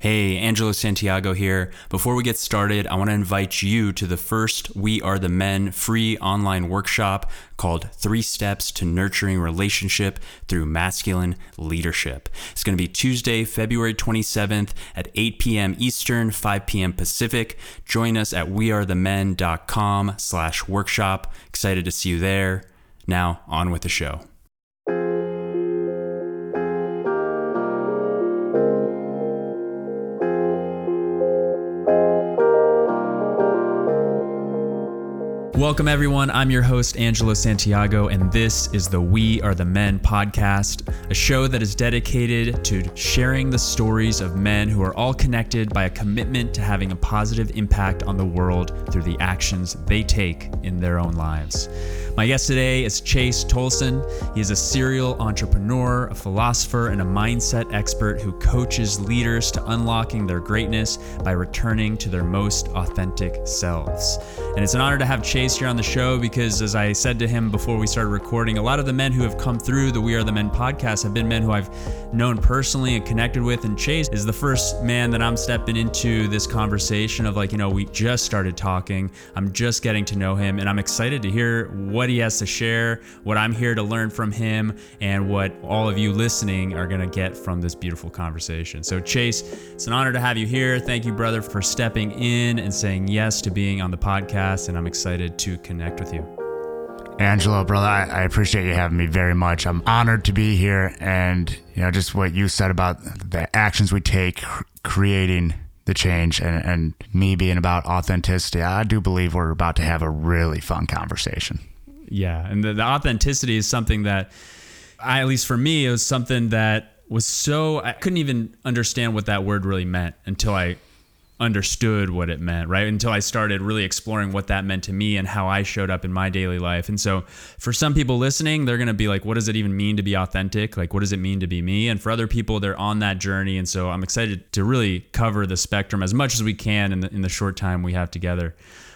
Hey, Angelo Santiago here. Before we get started, I want to invite you to the first We Are the Men free online workshop called Three Steps to Nurturing Relationship Through Masculine Leadership. It's going to be Tuesday, February 27th at 8 p.m. Eastern, 5 p.m. Pacific. Join us at wearethemen.com slash workshop. Excited to see you there. Now, on with the show. Welcome, everyone. I'm your host, Angelo Santiago, and this is the We Are the Men podcast, a show that is dedicated to sharing the stories of men who are all connected by a commitment to having a positive impact on the world through the actions they take in their own lives. My guest today is Chase Tolleson. He is a serial entrepreneur, a philosopher, and a mindset expert who coaches leaders to unlocking their greatness by returning to their most authentic selves. And it's an honor to have Chase here on the show because, as I said to him before we started recording, a lot of the men who have come through the We Are the Men podcast have been men who I've known personally and connected with. And Chase is the first man that I'm stepping into this conversation of like, you know, we just started talking. I'm just getting to know him, and I'm excited to hear what he has to share, what I'm here to learn from him, and what all of you listening are going to get from this beautiful conversation. So, Chase, it's an honor to have you here. Thank you, brother, for stepping in and saying yes to being on the podcast. And I'm excited to connect with you. Angelo, brother, I, I, appreciate you having me very much. I'm honored to be here, and you know, just what you said about the actions we take, creating the change, and, and me being about authenticity. I do believe we're about to have a really fun conversation. Yeah, and the, the authenticity is something that, I, at least for me, it was something that was so I couldn't even understand what that word really meant until I understood what it meant, right? Until I started really exploring what that meant to me and how I showed up in my daily life. And so for some people listening, they're going to be like, what does it even mean to be authentic? Like, what does it mean to be me? And for other people, they're on that journey. And so I'm excited to really cover the spectrum as much as we can in the, in the short time we have together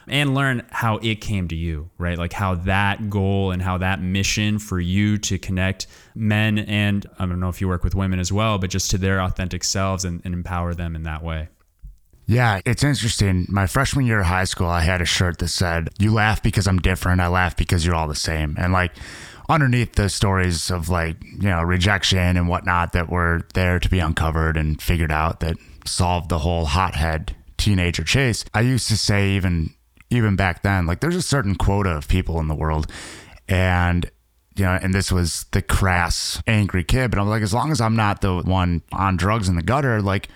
and learn how it came to you, right? Like how that goal and how that mission for you to connect men and I don't know if you work with women as well, but just to their authentic selves and, and empower them in that way. Yeah, it's interesting. My freshman year of high school, I had a shirt that said, You laugh because I'm different. I laugh because you're all the same. And like underneath the stories of like, you know, rejection and whatnot that were there to be uncovered and figured out that solved the whole hothead teenager chase, I used to say, even even back then, like there's a certain quota of people in the world. And you know, and this was the crass, angry kid. But I'm like, as long as I'm not the one on drugs in the gutter, like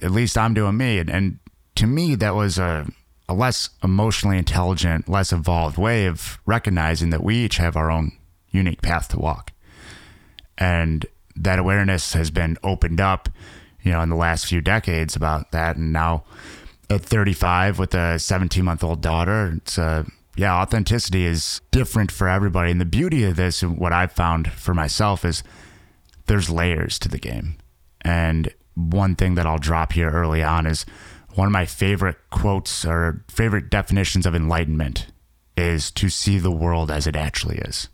at least I'm doing me. And, and to me, that was a, a less emotionally intelligent, less evolved way of recognizing that we each have our own unique path to walk. And that awareness has been opened up, you know, in the last few decades about that. And now at 35 with a 17 month old daughter, it's a, yeah, authenticity is different for everybody. And the beauty of this, and what I've found for myself, is there's layers to the game. And one thing that I'll drop here early on is one of my favorite quotes or favorite definitions of enlightenment is to see the world as it actually is.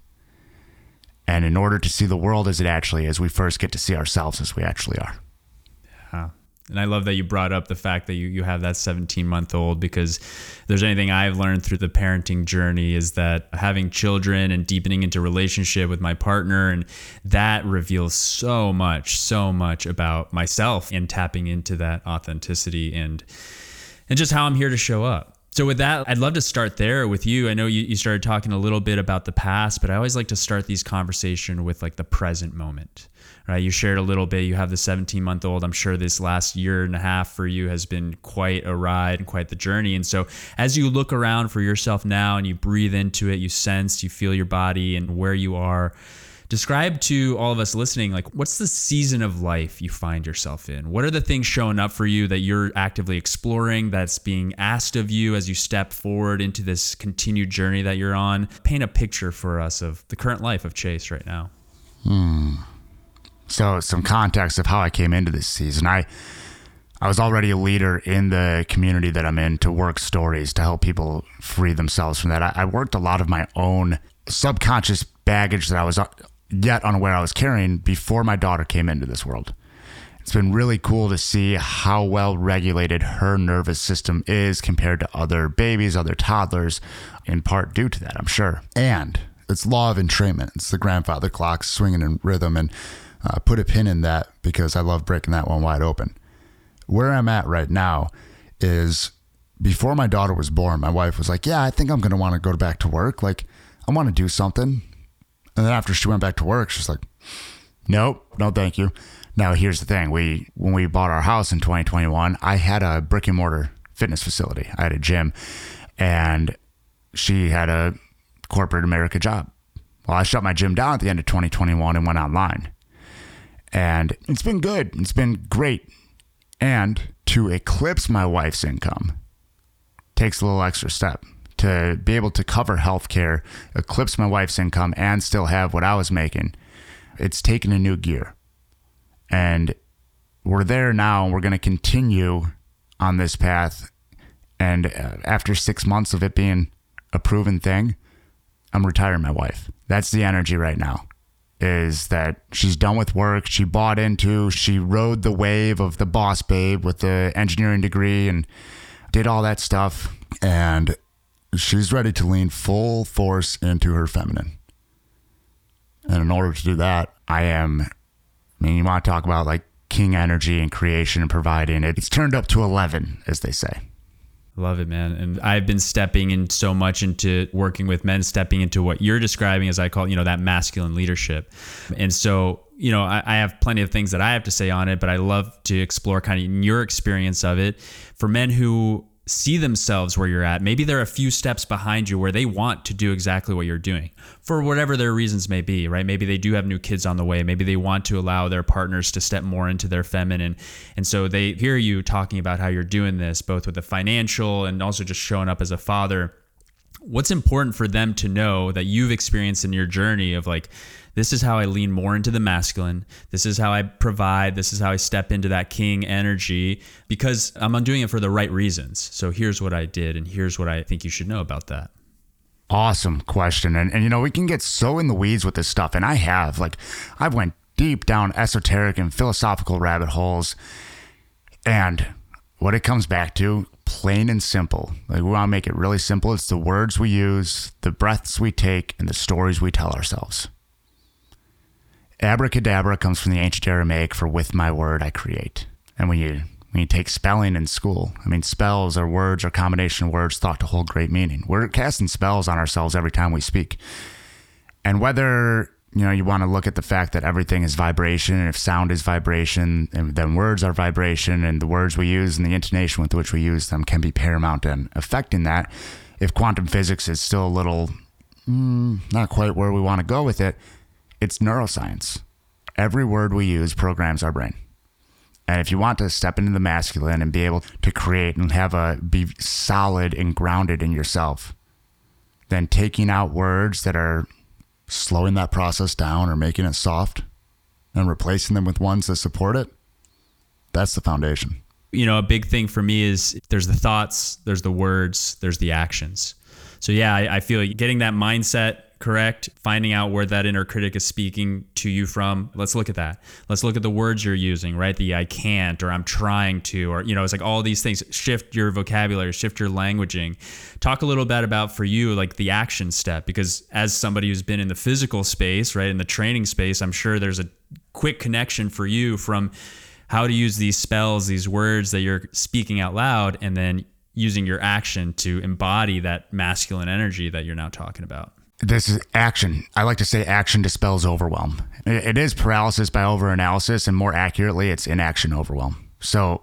And in order to see the world as it actually is, we first get to see ourselves as we actually are. And I love that you brought up the fact that you, you have that 17 month old because there's anything I've learned through the parenting journey is that having children and deepening into relationship with my partner and that reveals so much, so much about myself and tapping into that authenticity and and just how I'm here to show up. So with that, I'd love to start there with you. I know you, you started talking a little bit about the past, but I always like to start these conversation with like the present moment right? You shared a little bit. You have the 17 month old. I'm sure this last year and a half for you has been quite a ride and quite the journey. And so, as you look around for yourself now and you breathe into it, you sense, you feel your body and where you are. Describe to all of us listening, like, what's the season of life you find yourself in? What are the things showing up for you that you're actively exploring, that's being asked of you as you step forward into this continued journey that you're on? Paint a picture for us of the current life of Chase right now. Hmm. So, some context of how I came into this season. I I was already a leader in the community that I'm in to work stories to help people free themselves from that. I, I worked a lot of my own subconscious baggage that I was yet unaware I was carrying before my daughter came into this world. it's been really cool to see how well regulated her nervous system is compared to other babies, other toddlers, in part due to that, I'm sure. And it's law of entrainment. It's the grandfather clock swinging in rhythm. And uh, put a pin in that because I love breaking that one wide open. Where I'm at right now is before my daughter was born, my wife was like, Yeah, I think I'm going to want to go back to work. Like, I want to do something. And then after she went back to work, she's like, Nope, no, thank you. Now, here's the thing: we when we bought our house in 2021, I had a brick and mortar fitness facility. I had a gym, and she had a corporate America job. Well, I shut my gym down at the end of 2021 and went online, and it's been good. It's been great, and to eclipse my wife's income takes a little extra step to be able to cover healthcare, eclipse my wife's income, and still have what I was making. It's taken a new gear. And we're there now, and we're going to continue on this path. And uh, after six months of it being a proven thing, I'm retiring my wife. That's the energy right now. Is that she's done with work. She bought into, she rode the wave of the boss babe with the engineering degree and did all that stuff. And she's ready to lean full force into her feminine. And in order to do that, I am I mean, you want to talk about like king energy and creation and providing it. It's turned up to 11, as they say. Love it, man. And I've been stepping in so much into working with men, stepping into what you're describing as I call, you know, that masculine leadership. And so, you know, I, I, have plenty of things that I have to say on it, but I love to explore kind of your experience of it for men who see themselves where you're at. Maybe they're a few steps behind you where they want to do exactly what you're doing for whatever their reasons may be, right? Maybe they do have new kids on the way. Maybe they want to allow their partners to step more into their feminine. And so they hear you talking about how you're doing this, both with the financial and also just showing up as a father. What's important for them to know that you've experienced in your journey of like, this is how I lean more into the masculine. This is how I provide. This is how I step into that king energy because I'm doing it for the right reasons. So here's what I did, and here's what I think you should know about that. Awesome question. And, and you know, we can get so in the weeds with this stuff. And I have, like, I've went deep down esoteric and philosophical rabbit holes. And what it comes back to, plain and simple. Like we want to make it really simple. It's the words we use, the breaths we take, and the stories we tell ourselves. Abracadabra comes from the ancient Aramaic for with my word I create. And when you when you take spelling in school, I mean spells are words or combination of words thought to hold great meaning. We're casting spells on ourselves every time we speak. And whether you know you want to look at the fact that everything is vibration and if sound is vibration and then words are vibration and the words we use and the intonation with which we use them can be paramount in affecting that if quantum physics is still a little mm, not quite where we want to go with it it's neuroscience. Every word we use programs our brain. And if you want to step into the masculine and be able to create and have a be solid and grounded in yourself, then taking out words that are slowing that process down or making it soft and replacing them with ones that support it, that's the foundation. You know, a big thing for me is there's the thoughts, there's the words, there's the actions. So yeah, I, I feel getting that mindset correct, finding out where that inner critic is speaking to you from. Let's look at that. Let's look at the words you're using, right? The I can't or I'm trying to, or, you know, it's like all these things. Shift your vocabulary, shift your languaging. Talk a little bit about for you, like the action step, because as somebody who's been in the physical space, right, in the training space, I'm sure there's a quick connection for you from how to use these spells, these words that you're speaking out loud, and then using your action to embody that masculine energy that you're now talking about this is action. I like to say action dispels overwhelm. It is paralysis by overanalysis, and more accurately, it's inaction overwhelm. So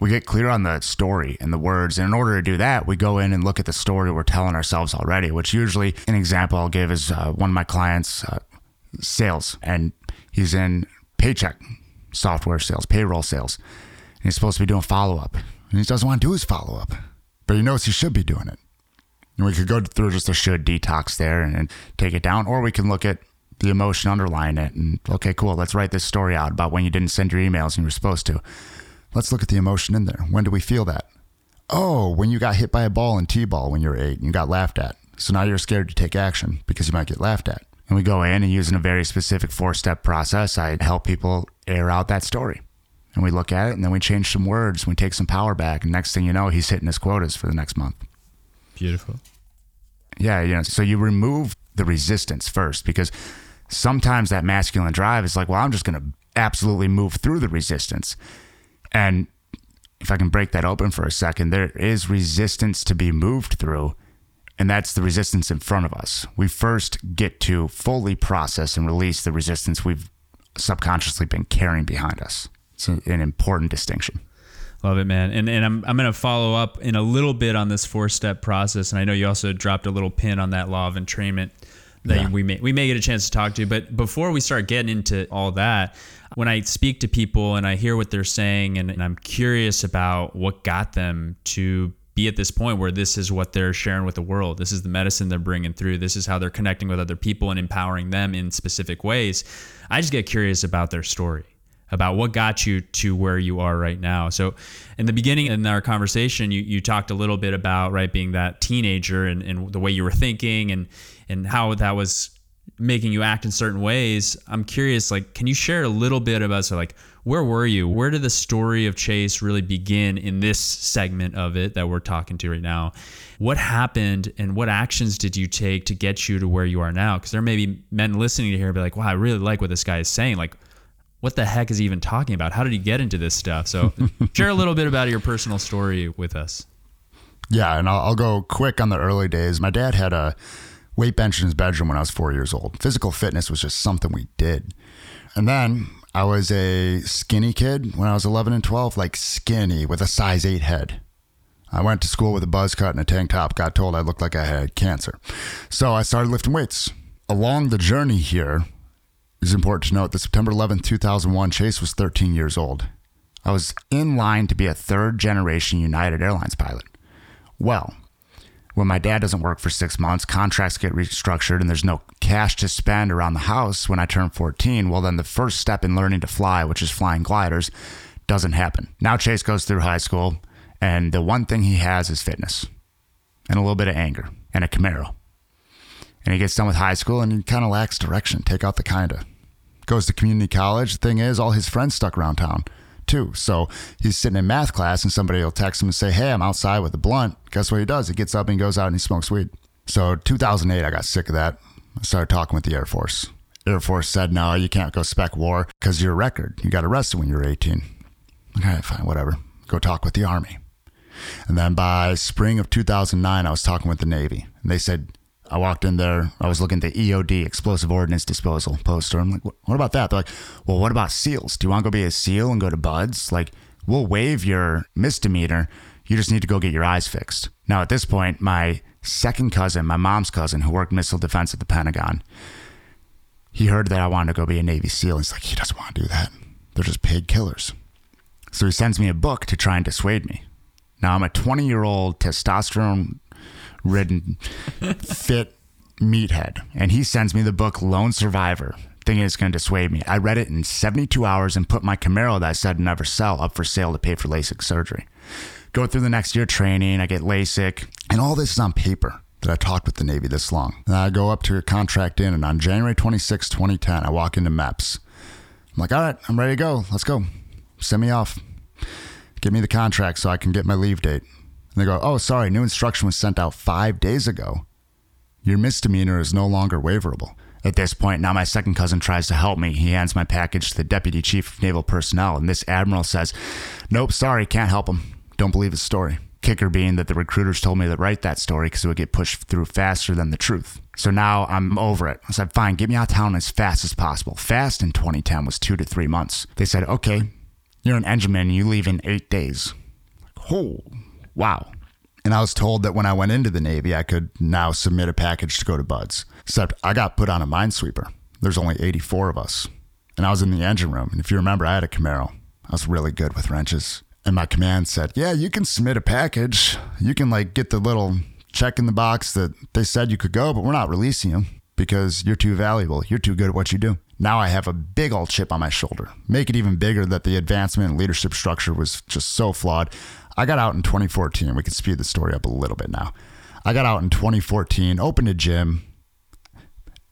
we get clear on the story and the words. And in order to do that, we go in and look at the story we're telling ourselves already, which usually an example I'll give is uh, one of my clients, uh, sales, and he's in paycheck software sales, payroll sales. And he's supposed to be doing follow up. And he doesn't want to do his follow up, but he knows he should be doing it. And we could go through just a should detox there and, and take it down, or we can look at the emotion underlying it and okay, cool, let's write this story out about when you didn't send your emails and you were supposed to. Let's look at the emotion in there. When do we feel that? Oh, when you got hit by a ball in T-ball when you were eight and you got laughed at. So now you're scared to take action because you might get laughed at. And we go in and using a very specific four step process, I help people air out that story. And we look at it and then we change some words, we take some power back. And next thing you know, he's hitting his quotas for the next month. Beautiful. Yeah, you know, so you remove the resistance first because sometimes that masculine drive is like, well, I'm just going to absolutely move through the resistance. And if I can break that open for a second, there is resistance to be moved through, and that's the resistance in front of us. We first get to fully process and release the resistance we've subconsciously been carrying behind us. It's an important distinction. Love it, man. And and I'm I'm gonna follow up in a little bit on this four step process. And I know you also dropped a little pin on that law of entrainment that yeah. we may we may get a chance to talk to. But before we start getting into all that, when I speak to people and I hear what they're saying, and, and I'm curious about what got them to be at this point where this is what they're sharing with the world. This is the medicine they're bringing through. This is how they're connecting with other people and empowering them in specific ways. I just get curious about their story about what got you to where you are right now. So, in the beginning in our conversation, you, you talked a little bit about right being that teenager and, and the way you were thinking and and how that was making you act in certain ways. I'm curious, like, can you share a little bit about so like where were you? Where did the story of Chase really begin in this segment of it that we're talking to right now? What happened and what actions did you take to get you to where you are now? Because there may be men listening to here be like, wow, I really like what this guy is saying. Like, what the heck is he even talking about? How did he get into this stuff? So, share a little bit about your personal story with us. Yeah, and I'll, I'll, go quick on the early days. My dad had a weight bench in his bedroom when I was four years old. Physical fitness was just something we did. And then I was a skinny kid when I was 11 and 12, like skinny with a size 8 head. I went to school with a buzz cut and a tank top, got told I looked like I had cancer. So I started lifting weights. Along the journey here, it's important to note that September 11, 2001, Chase was 13 years old. I was in line to be a third generation United Airlines pilot. Well, when my dad doesn't work for six months, contracts get restructured, and there's no cash to spend around the house when I turn 14, well, then the first step in learning to fly, which is flying gliders, doesn't happen. Now Chase goes through high school, and the one thing he has is fitness and a little bit of anger and a Camaro. And he gets done with high school and he kind of lacks direction. Take out the kinda goes to community college. The thing is, all his friends stuck around town too. So he's sitting in math class and somebody will text him and say, Hey, I'm outside with a blunt. Guess what he does? He gets up and he goes out and he smokes weed. So 2008, I got sick of that. I started talking with the Air Force. Air Force said, No, you can't go spec war because your record. You got arrested when you were 18. Okay, fine, whatever. Go talk with the Army. And then by spring of 2009, I was talking with the Navy. And they said, I walked in there. I was looking at the EOD, Explosive Ordnance Disposal poster. I'm like, what about that? They're like, well, what about SEALs? Do you want to go be a SEAL and go to BUD/S? Like, we'll waive your misdemeanor. You just need to go get your eyes fixed. Now, at this point, my second cousin, my mom's cousin, who worked missile defense at the Pentagon, he heard that I wanted to go be a Navy SEAL. He's like, he doesn't want to do that. They're just paid killers. So he sends me a book to try and dissuade me. Now, I'm a 20 year old testosterone ridden, fit meathead. And he sends me the book Lone Survivor, thinking it's going to dissuade me. I read it in 72 hours and put my Camaro that I said never sell up for sale to pay for LASIK surgery. Go through the next year training, I get LASIK, and all this is on paper that I talked with the Navy this long. And I go up to a contract in, and on January 26, 2010, I walk into MEPS. I'm like, all right, I'm ready to go. Let's go. Send me off. Give me the contract so I can get my leave date. And they go, oh, sorry, new instruction was sent out five days ago. Your misdemeanor is no longer waiverable. At this point, now my second cousin tries to help me. He hands my package to the deputy chief of naval personnel, and this admiral says, Nope, sorry, can't help him. Don't believe his story. Kicker being that the recruiters told me to write that story because it would get pushed through faster than the truth. So now I'm over it. I said, Fine, get me out of town as fast as possible. Fast in 2010 was two to three months. They said, Okay, you're an engineman you leave in eight days. Oh, wow. And I was told that when I went into the Navy, I could now submit a package to go to BUD/S. Except I got put on a minesweeper. There's only 84 of us. And I was in the engine room. And if you remember, I had a Camaro. I was really good with wrenches. And my command said, Yeah, you can submit a package. You can like get the little check in the box that they said you could go, but we're not releasing you because you're too valuable. You're too good at what you do. Now I have a big old chip on my shoulder. Make it even bigger that the advancement and leadership structure was just so flawed. I got out in 2014. We can speed the story up a little bit now. I got out in 2014, opened a gym,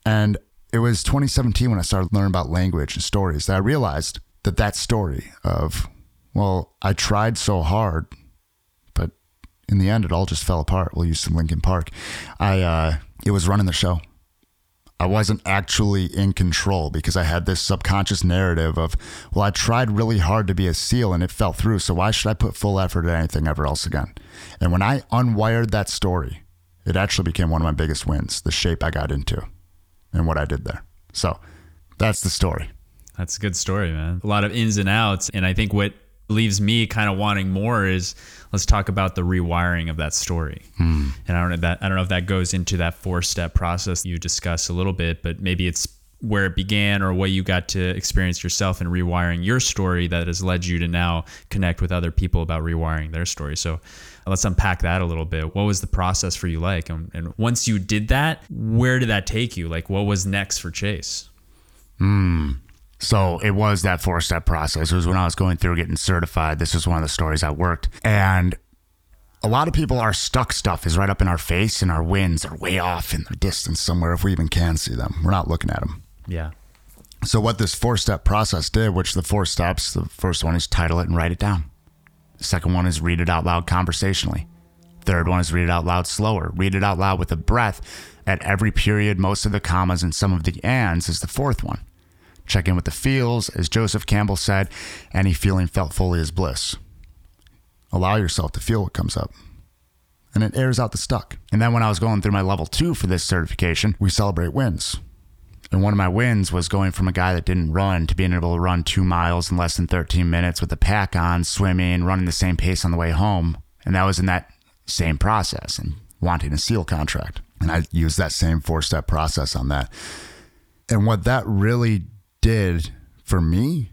and it was 2017 when I started learning about language and stories that I realized that that story of, well, I tried so hard, but in the end, it all just fell apart. We'll use some Linkin Park. I, uh, it was running the show. I wasn't actually in control because I had this subconscious narrative of, well, I tried really hard to be a SEAL and it fell through. So why should I put full effort at anything ever else again? And when I unwired that story, it actually became one of my biggest wins, the shape I got into and what I did there. So that's the story. That's a good story, man. A lot of ins and outs. And I think what leaves me kind of wanting more is let's talk about the rewiring of that story. Hmm. And I don't know that I don't know if that goes into that four step process you discussed a little bit, but maybe it's where it began or what you got to experience yourself in rewiring your story that has led you to now connect with other people about rewiring their story. So let's unpack that a little bit. What was the process for you like? And, and once you did that, where did that take you? Like, what was next for Chase? Hmm. So it was that four step process. It was when I was going through getting certified. This was one of the stories I worked. And a lot of people, our stuck stuff is right up in our face, and our winds are way off in the distance somewhere if we even can see them. We're not looking at them. Yeah. So, what this four step process did, which the four steps, the first one is title it and write it down. The second one is read it out loud conversationally. Third one is read it out loud slower. Read it out loud with a breath at every period, most of the commas, and some of the ands is the fourth one. Check in with the feels, as Joseph Campbell said, any feeling felt fully is bliss. Allow yourself to feel what comes up. And it airs out the stuck. And then when I was going through my level two for this certification, we celebrate wins. And one of my wins was going from a guy that didn't run to being able to run two miles in less than 13 minutes with a pack on, swimming, running the same pace on the way home. And that was in that same process and wanting a SEAL contract. And I used that same four step process on that. And what that really did for me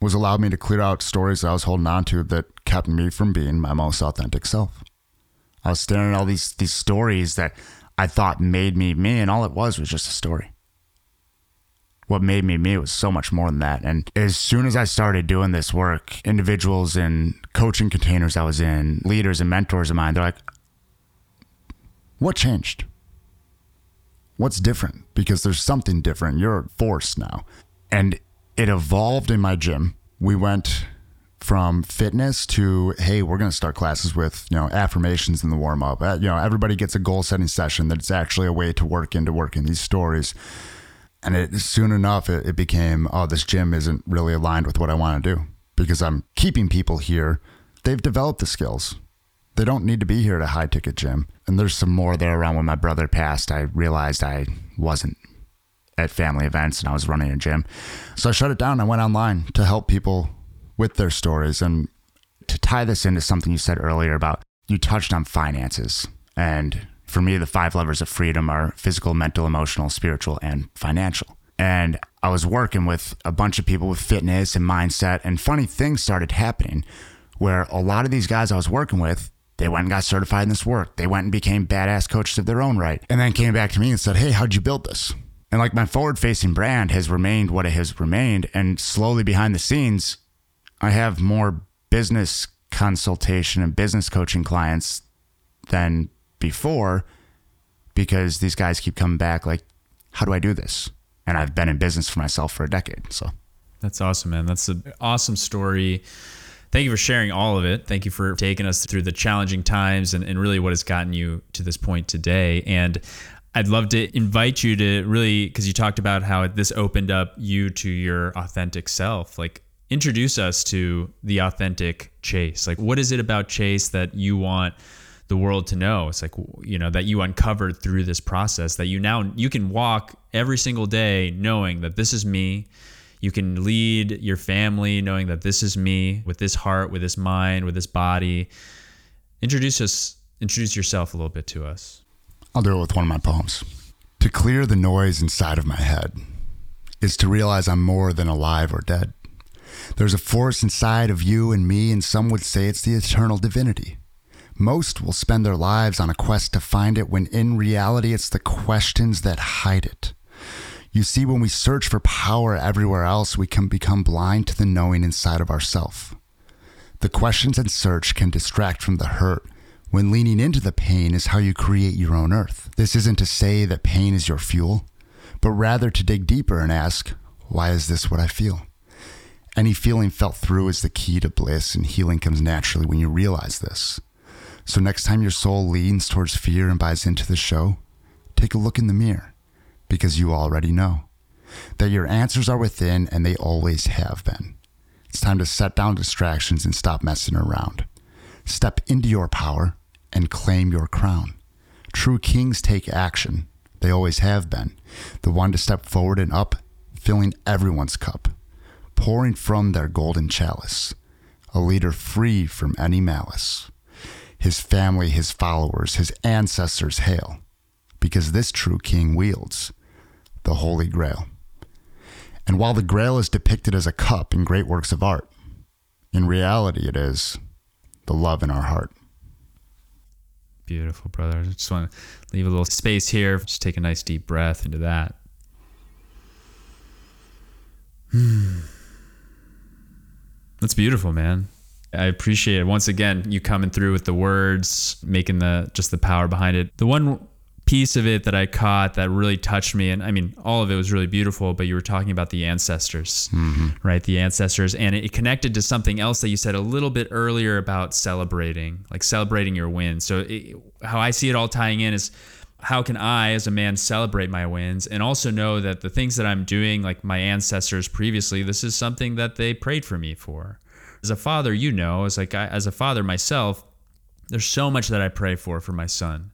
was allow me to clear out stories I was holding on to that kept me from being my most authentic self. I was staring at all these these stories that I thought made me me, and all it was was just a story. What made me me was so much more than that. And as soon as I started doing this work, individuals and coaching containers I was in, leaders and mentors of mine, they're like, "What changed? What's different? Because there's something different. You're a force now." And it evolved in my gym. We went from fitness to hey, we're going to start classes with you know affirmations in the warm up. Uh, you know, everybody gets a goal setting session that's actually a way to work into working these stories. And it soon enough, it, it became oh, this gym isn't really aligned with what I want to do because I'm keeping people here. They've developed the skills. They don't need to be here at a high ticket gym. And there's some more there around when my brother passed. I realized I wasn't at family events and I was running a gym. So I shut it down. I went online to help people with their stories. And to tie this into something you said earlier about you touched on finances. And for me, the five levers of freedom are physical, mental, emotional, spiritual, and financial. And I was working with a bunch of people with fitness and mindset, and funny things started happening where a lot of these guys I was working with, they went and got certified in this work. They went and became badass coaches of their own right. And then came back to me and said, Hey, how'd you build this? And like my forward facing brand has remained what it has remained. And slowly behind the scenes, I have more business consultation and business coaching clients than before because these guys keep coming back like, how do I do this? And I've been in business for myself for a decade. So that's awesome, man. That's an awesome story. Thank you for sharing all of it. Thank you for taking us through the challenging times and, and really what has gotten you to this point today. And I'd love to invite you to really, because you talked about how this opened up you to your authentic self. Like, introduce us to the authentic Chase. Like, what is it about Chase that you want the world to know? It's like, you know, that you uncovered through this process that you now, you can walk every single day knowing that this is me. You can lead your family knowing that this is me with this heart, with this mind, with this body. Introduce us, introduce yourself a little bit to us. I'll do it with one of my poems. To clear the noise inside of my head is to realize I'm more than alive or dead. There's a force inside of you and me, and some would say it's the eternal divinity. Most will spend their lives on a quest to find it when in reality it's the questions that hide it. You see, when we search for power everywhere else, we can become blind to the knowing inside of ourself. The questions and search can distract from the hurt when leaning into the pain is how you create your own earth. This isn't to say that pain is your fuel, but rather to dig deeper and ask, why is this what I feel? Any feeling felt through is the key to bliss, and healing comes naturally when you realize this. So, next time your soul leans towards fear and buys into the show, take a look in the mirror because you already know that your answers are within and they always have been. It's time to set down distractions and stop messing around. Step into your power and claim your crown. True kings take action. They always have been. The one to step forward and up, filling everyone's cup, pouring from their golden chalice. A leader free from any malice. His family, his followers, his ancestors hail, because this true king wields the Holy Grail. And while the Grail is depicted as a cup in great works of art, in reality it is the love in our heart. Beautiful, brother. I just want to leave a little space here. Just take a nice deep breath into that. That's beautiful, man. I appreciate it. Once again, you coming through with the words, making the just the power behind it. The one piece of it that I caught that really touched me, and I mean, all of it was really beautiful, but you were talking about the ancestors, mm-hmm. right? The ancestors, and it connected to something else that you said a little bit earlier about celebrating, like celebrating your wins. So, it, how I see it all tying in is how can I, as a man, celebrate my wins and also know that the things that I'm doing, like my ancestors previously, this is something that they prayed for me for. As a father, you know, as like I, as a father myself, there's so much that I pray for for my son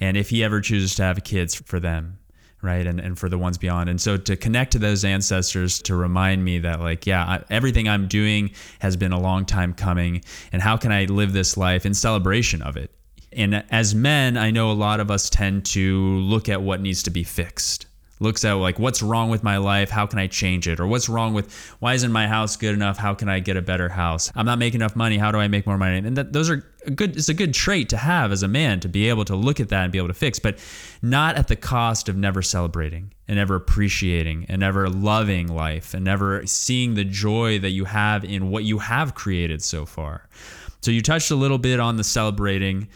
and if he ever chooses to have kids for them right and, and for the ones beyond. And so to connect to those ancestors to remind me that like yeah I, everything i'm doing has been a long time coming and how can i live this life in celebration of it? And as men i know a lot of us tend to look at what needs to be fixed. Looks at like what's wrong with my life? How can i change it? Or what's wrong with why isn't my house good enough? How can i get a better house? I'm not making enough money. How do i make more money? And those are a good it's a good trait to have as a man to be able to look at that and be able to fix but not at the cost of never celebrating and never appreciating and never loving life and never seeing the joy that you have in what you have created so far so you touched a little bit on the celebrating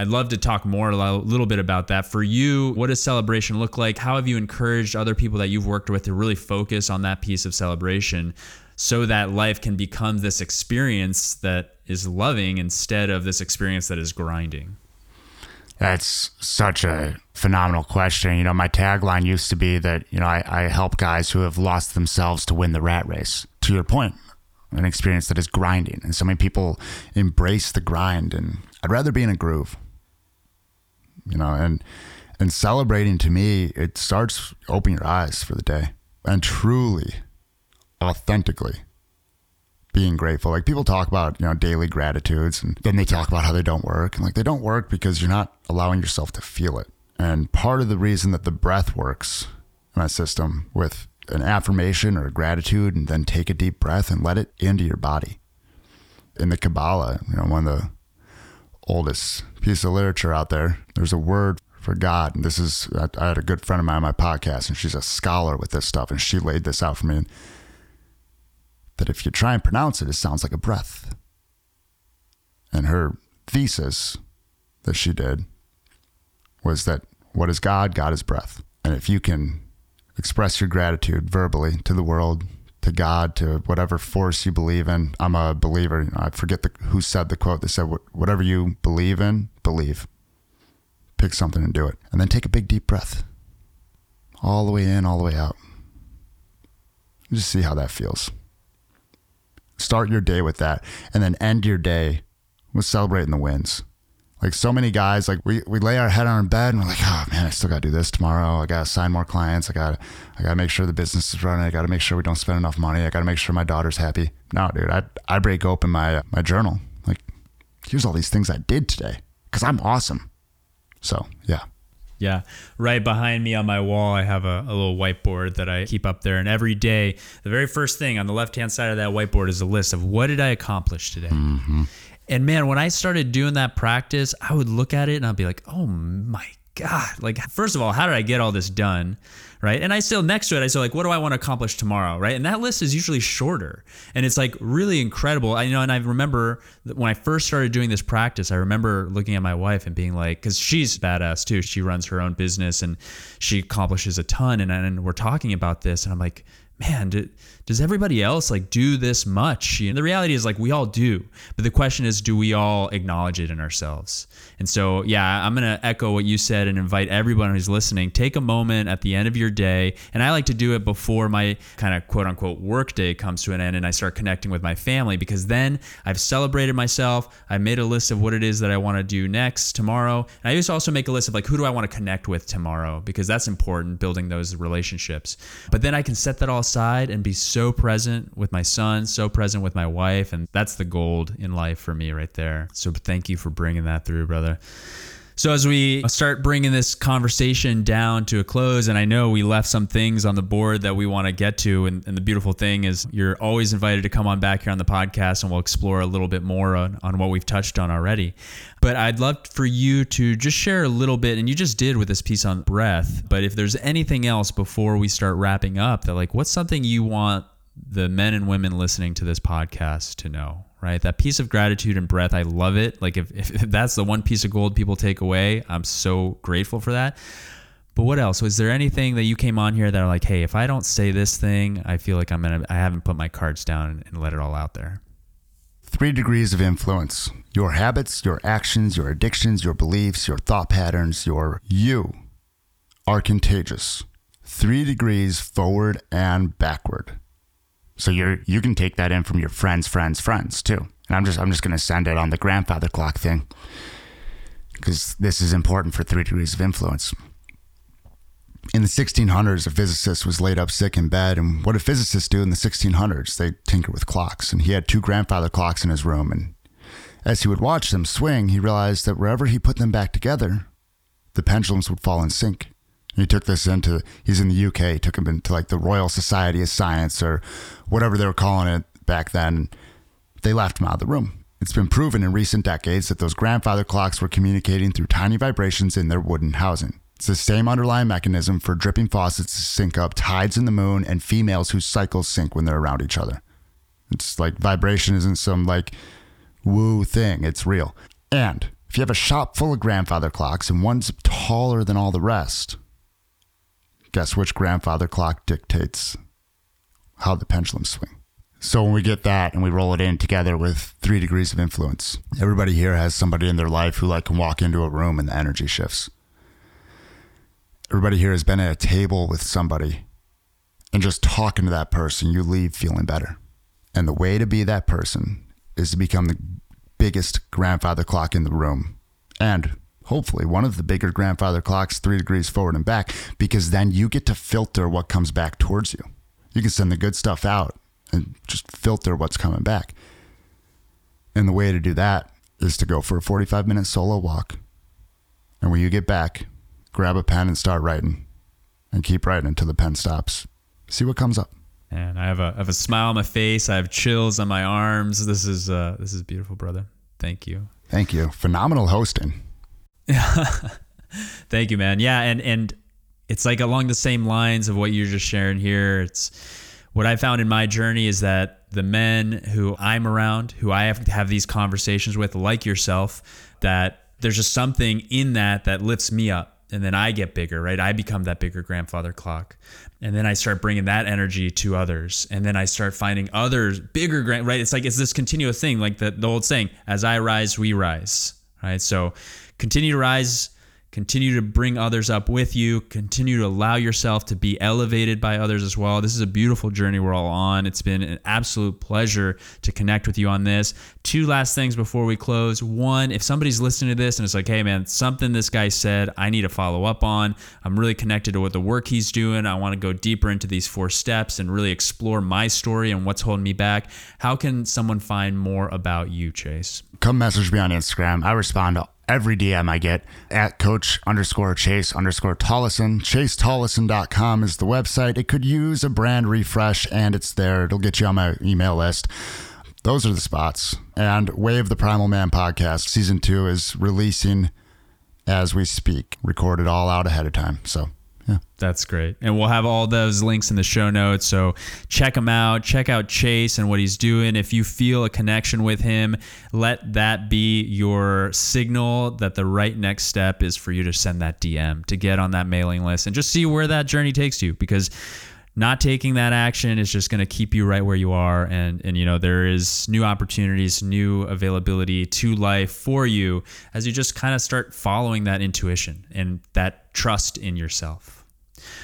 I'd love to talk more a little bit about that. For you, what does celebration look like? How have you encouraged other people that you've worked with to really focus on that piece of celebration so that life can become this experience that is loving instead of this experience that is grinding? That's such a phenomenal question. You know, my tagline used to be that, you know, I, I help guys who have lost themselves to win the rat race. To your point, an experience that is grinding. And so many people embrace the grind. And I'd rather be in a groove you know, and and celebrating to me, it starts open your eyes for the day and truly, authentically being grateful. Like people talk about, you know, daily gratitudes and then they talk about how they don't work. And like they don't work because you're not allowing yourself to feel it. And part of the reason that the breath works in my system with an affirmation or gratitude and then take a deep breath and let it into your body. In the Kabbalah, you know, one of the oldest piece of literature out there. There's a word for God. And this is, I had a good friend of mine on my podcast, and she's a scholar with this stuff, and she laid this out for me. That if you try and pronounce it, it sounds like a breath. And her thesis that she did was that what is God? God is breath. And if you can express your gratitude verbally to the world, to God, to whatever force you believe in. I'm a believer. You know, I forget the, who said the quote that said, "Whatever you believe in, believe. Pick something and do it, and then take a big deep breath, all the way in, all the way out. Just see how that feels. Start your day with that, and then end your day with celebrating the wins. Like so many guys, like we, we lay our head on our bed and we're like, oh man, I still gotta do this tomorrow. I gotta sign more clients. I gotta I gotta make sure the business is running. I gotta make sure we don't spend enough money. I gotta make sure my daughter's happy. No, dude, I I break open my uh, my journal. Like, here's all these things I did today because I'm awesome. So yeah. Yeah. Right behind me on my wall, I have a, a, little whiteboard that I keep up there. And every day, the very first thing on the left hand side of that whiteboard is a list of what did I accomplish today? Mm-hmm. And man, when I started doing that practice, I would look at it and I'd be like, oh my God. Like, first of all, how did I get all this done? Right. And I still, next to it, I still like, what do I want to accomplish tomorrow? Right. And that list is usually shorter and it's like really incredible. I you know, and I remember when I first started doing this practice, I remember looking at my wife and being like, because she's badass too. She runs her own business and she accomplishes a ton. And, and we're talking about this and I'm like, man, do, does everybody else like do this much? And the reality is like we all do, but the question is, do we all acknowledge it in ourselves? And so, yeah, I'm gonna echo what you said and invite everyone who's listening. Take a moment at the end of your day, and I like to do it before my kind of quote unquote work day comes to an end, and I start connecting with my family because then I've celebrated myself. I made a list of what it is that I want to do next tomorrow. And I used to also make a list of like who do I want to connect with tomorrow because that's important, building those relationships. But then I can set that all aside and be so present with my son, so present with my wife. And that's the gold in life for me right there. So thank you for bringing that through, brother. So as we start bringing this conversation down to a close, and I know we left some things on the board that we want to get to, and, and, the beautiful thing is you're always invited to come on back here on the podcast, and we'll explore a little bit more on, on what we've touched on already. But I'd love for you to just share a little bit, and you just did with this piece on breath. But if there's anything else before we start wrapping up, that like what's something you want the men and women listening to this podcast to know? Right? That piece of gratitude and breath, I love it. Like if, if that's the one piece of gold people take away, I'm so grateful for that. But what else? Was there anything that you came on here that are like, hey, if I don't say this thing, I feel like I'm gonna I haven't put my cards down and let it all out there. Three degrees of influence. Your habits, your actions, your addictions, your beliefs, your thought patterns, your you are contagious. Three degrees forward and backward. So you're you can take that in from your friends, friends, friends too. And I'm just I'm just gonna send it on the grandfather clock thing because this is important for three degrees of influence. In the 1600s, a physicist was laid up sick in bed, and what did physicists do in the 1600s? They tinker with clocks, and he had two grandfather clocks in his room. And as he would watch them swing, he realized that wherever he put them back together, the pendulums would fall in sync. He took this into, he's in the UK, he took him into like the Royal Society of Science or whatever they were calling it back then. They left him out of the room. It's been proven in recent decades that those grandfather clocks were communicating through tiny vibrations in their wooden housing. It's the same underlying mechanism for dripping faucets to sync up tides in the moon and females whose cycles sync when they're around each other. It's like vibration isn't some like woo thing, it's real. And if you have a shop full of grandfather clocks and one's taller than all the rest, Guess which grandfather clock dictates how the pendulums swing? So when we get that and we roll it in together with three degrees of influence, everybody here has somebody in their life who like can walk into a room and the energy shifts. Everybody here has been at a table with somebody and just talking to that person, you leave feeling better. And the way to be that person is to become the biggest grandfather clock in the room and hopefully one of the bigger grandfather clocks three degrees forward and back because then you get to filter what comes back towards you you can send the good stuff out and just filter what's coming back and the way to do that is to go for a 45 minute solo walk and when you get back grab a pen and start writing and keep writing until the pen stops see what comes up and I have a I have a smile on my face. I have chills on my arms. This is uh, this is beautiful, brother. Thank you. Thank you. Phenomenal hosting. Thank you, man. Yeah, and and it's like along the same lines of what you're just sharing here. It's what I found in my journey is that the men who I'm around, who I have to have these conversations with, like yourself, that there's just something in that that lifts me up. And then I get bigger, right? I become that bigger grandfather clock. And then I start bringing that energy to others. And then I start finding others bigger, grand, right? It's like, it's this continuous thing, like the, the old saying, as I rise, we rise, right? So continue to rise, continue to bring others up with you, continue to allow yourself to be elevated by others as well. This is a beautiful journey we're all on. It's been an absolute pleasure to connect with you on this. Two last things before we close. One, if somebody's listening to this and it's like, hey man, something this guy said, I need to follow up on. I'm really connected to what the work he's doing. I want to go deeper into these four steps and really explore my story and what's holding me back. How can someone find more about you, Chase? Come message me on Instagram. I respond to every DM I get at coach underscore chase underscore Tolleson. ChaseTolleson.com is the website. It could use a brand refresh and it's there. It'll get you on my email list. Those are the spots. And Wave the Primal Man podcast, season two, is releasing as we speak, recorded all out ahead of time. So yeah. That's great. And we'll have all those links in the show notes. So check him out. Check out Chase and what he's doing. If you feel a connection with him, let that be your signal that the right next step is for you to send that DM to get on that mailing list and just see where that journey takes you because not taking that action is just going to keep you right where you are and and you know there is new opportunities new availability to life for you as you just kind of start following that intuition and that trust in yourself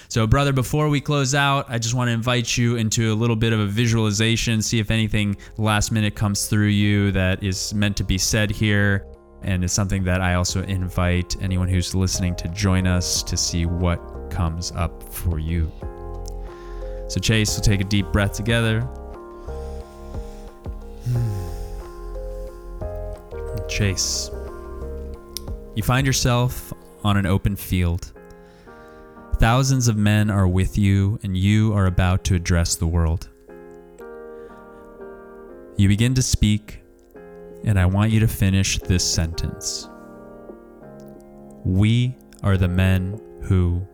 so brother before we close out i just want to invite you into a little bit of a visualization see if anything last minute comes through you that is meant to be said here and it's something that i also invite anyone who's listening to join us to see what comes up for you so, Chase, we'll take a deep breath together. Hmm. Chase, you find yourself on an open field. Thousands of men are with you, and you are about to address the world. You begin to speak, and I want you to finish this sentence. We are the men who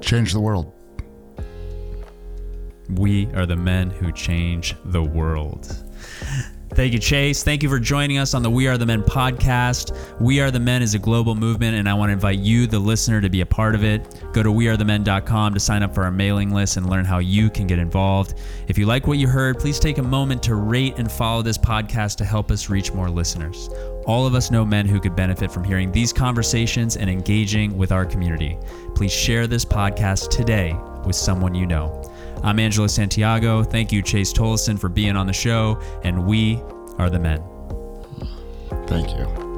Change the world. We are the men who change the world. Thank you, Chase. Thank you for joining us on the We Are the Men podcast. We Are the Men is a global movement, and I want to invite you, the listener, to be a part of it. Go to wearethemen.com to sign up for our mailing list and learn how you can get involved. If you like what you heard, please take a moment to rate and follow this podcast to help us reach more listeners. All of us know men who could benefit from hearing these conversations and engaging with our community. Please share this podcast today with someone you know. I'm Angelo Santiago. Thank you, Chase Tolleson, for being on the show, and we are the men. Thank you.